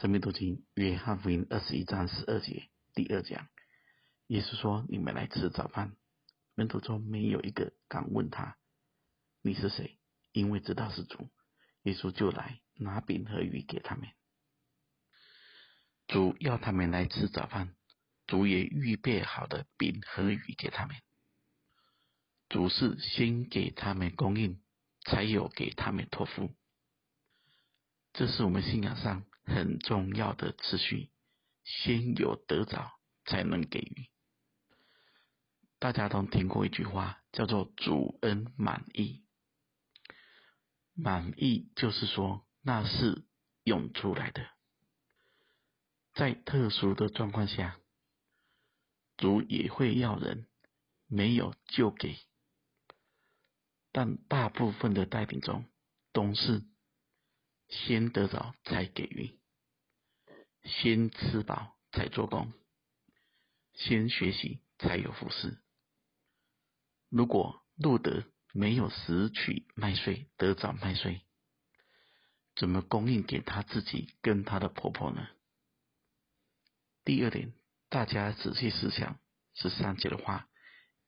生命读经约翰福音二十一章十二节第二讲，耶稣说：“你们来吃早饭。”门徒中没有一个敢问他：“你是谁？”因为知道是主，耶稣就来拿饼和鱼给他们。主要他们来吃早饭，主也预备好的饼和鱼给他们。主是先给他们供应，才有给他们托付。这是我们信仰上很重要的次序，先有得着，才能给予。大家都听过一句话，叫做“主恩满意”。满意就是说，那是涌出来的。在特殊的状况下，主也会要人没有就给，但大部分的带领中都是。先得着才给予，先吃饱才做工，先学习才有服事。如果路德没有拾取麦穗得着麦穗，怎么供应给他自己跟他的婆婆呢？第二点，大家仔细思想十三节的话，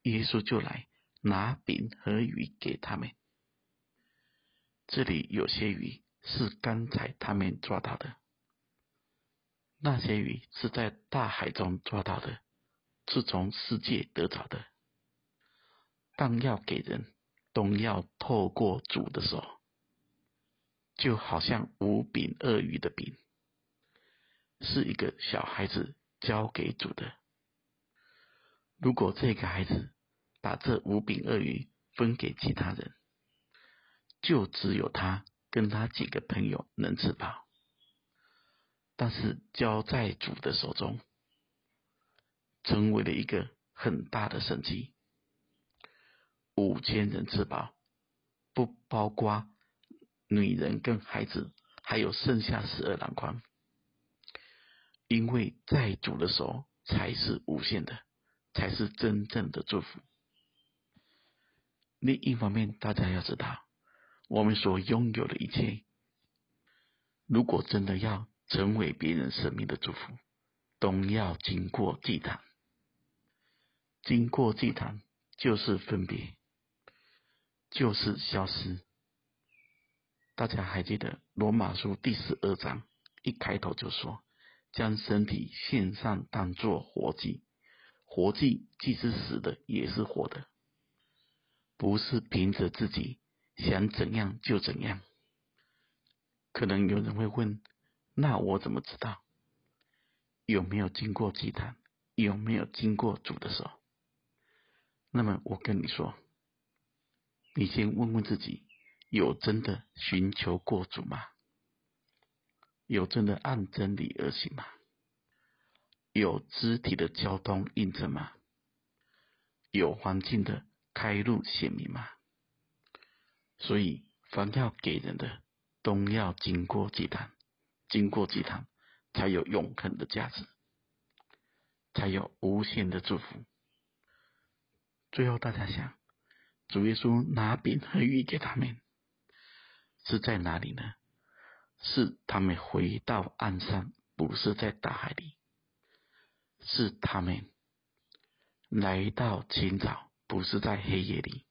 耶稣就来拿饼和鱼给他们。这里有些鱼。是刚才他们抓到的，那些鱼是在大海中抓到的，是从世界得着的。但要给人，都要透过主的手，就好像五饼二鱼的饼，是一个小孩子交给主的。如果这个孩子把这五饼二鱼分给其他人，就只有他。跟他几个朋友能吃饱，但是交在主的手中，成为了一个很大的神迹。五千人吃饱，不包括女人跟孩子，还有剩下十二篮筐。因为在主的手才是无限的，才是真正的祝福。另一方面，大家要知道。我们所拥有的一切，如果真的要成为别人生命的祝福，都要经过祭坛。经过祭坛，就是分别，就是消失。大家还记得罗马书第十二章一开头就说：“将身体献上，当作活祭。活祭既是死的，也是活的，不是凭着自己。”想怎样就怎样。可能有人会问：那我怎么知道有没有经过祭坛，有没有经过主的手？那么我跟你说，你先问问自己：有真的寻求过主吗？有真的按真理而行吗？有肢体的交通印证吗？有环境的开路显明吗？所以，凡要给人的，都要经过祭坛，经过祭坛，才有永恒的价值，才有无限的祝福。最后，大家想，主耶稣拿饼和鱼给他们，是在哪里呢？是他们回到岸上，不是在大海里；是他们来到清早，不是在黑夜里。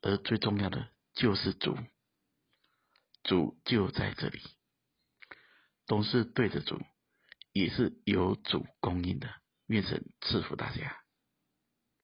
而最重要的就是主，主就在这里，都是对着主，也是有主供应的。愿神赐福大家。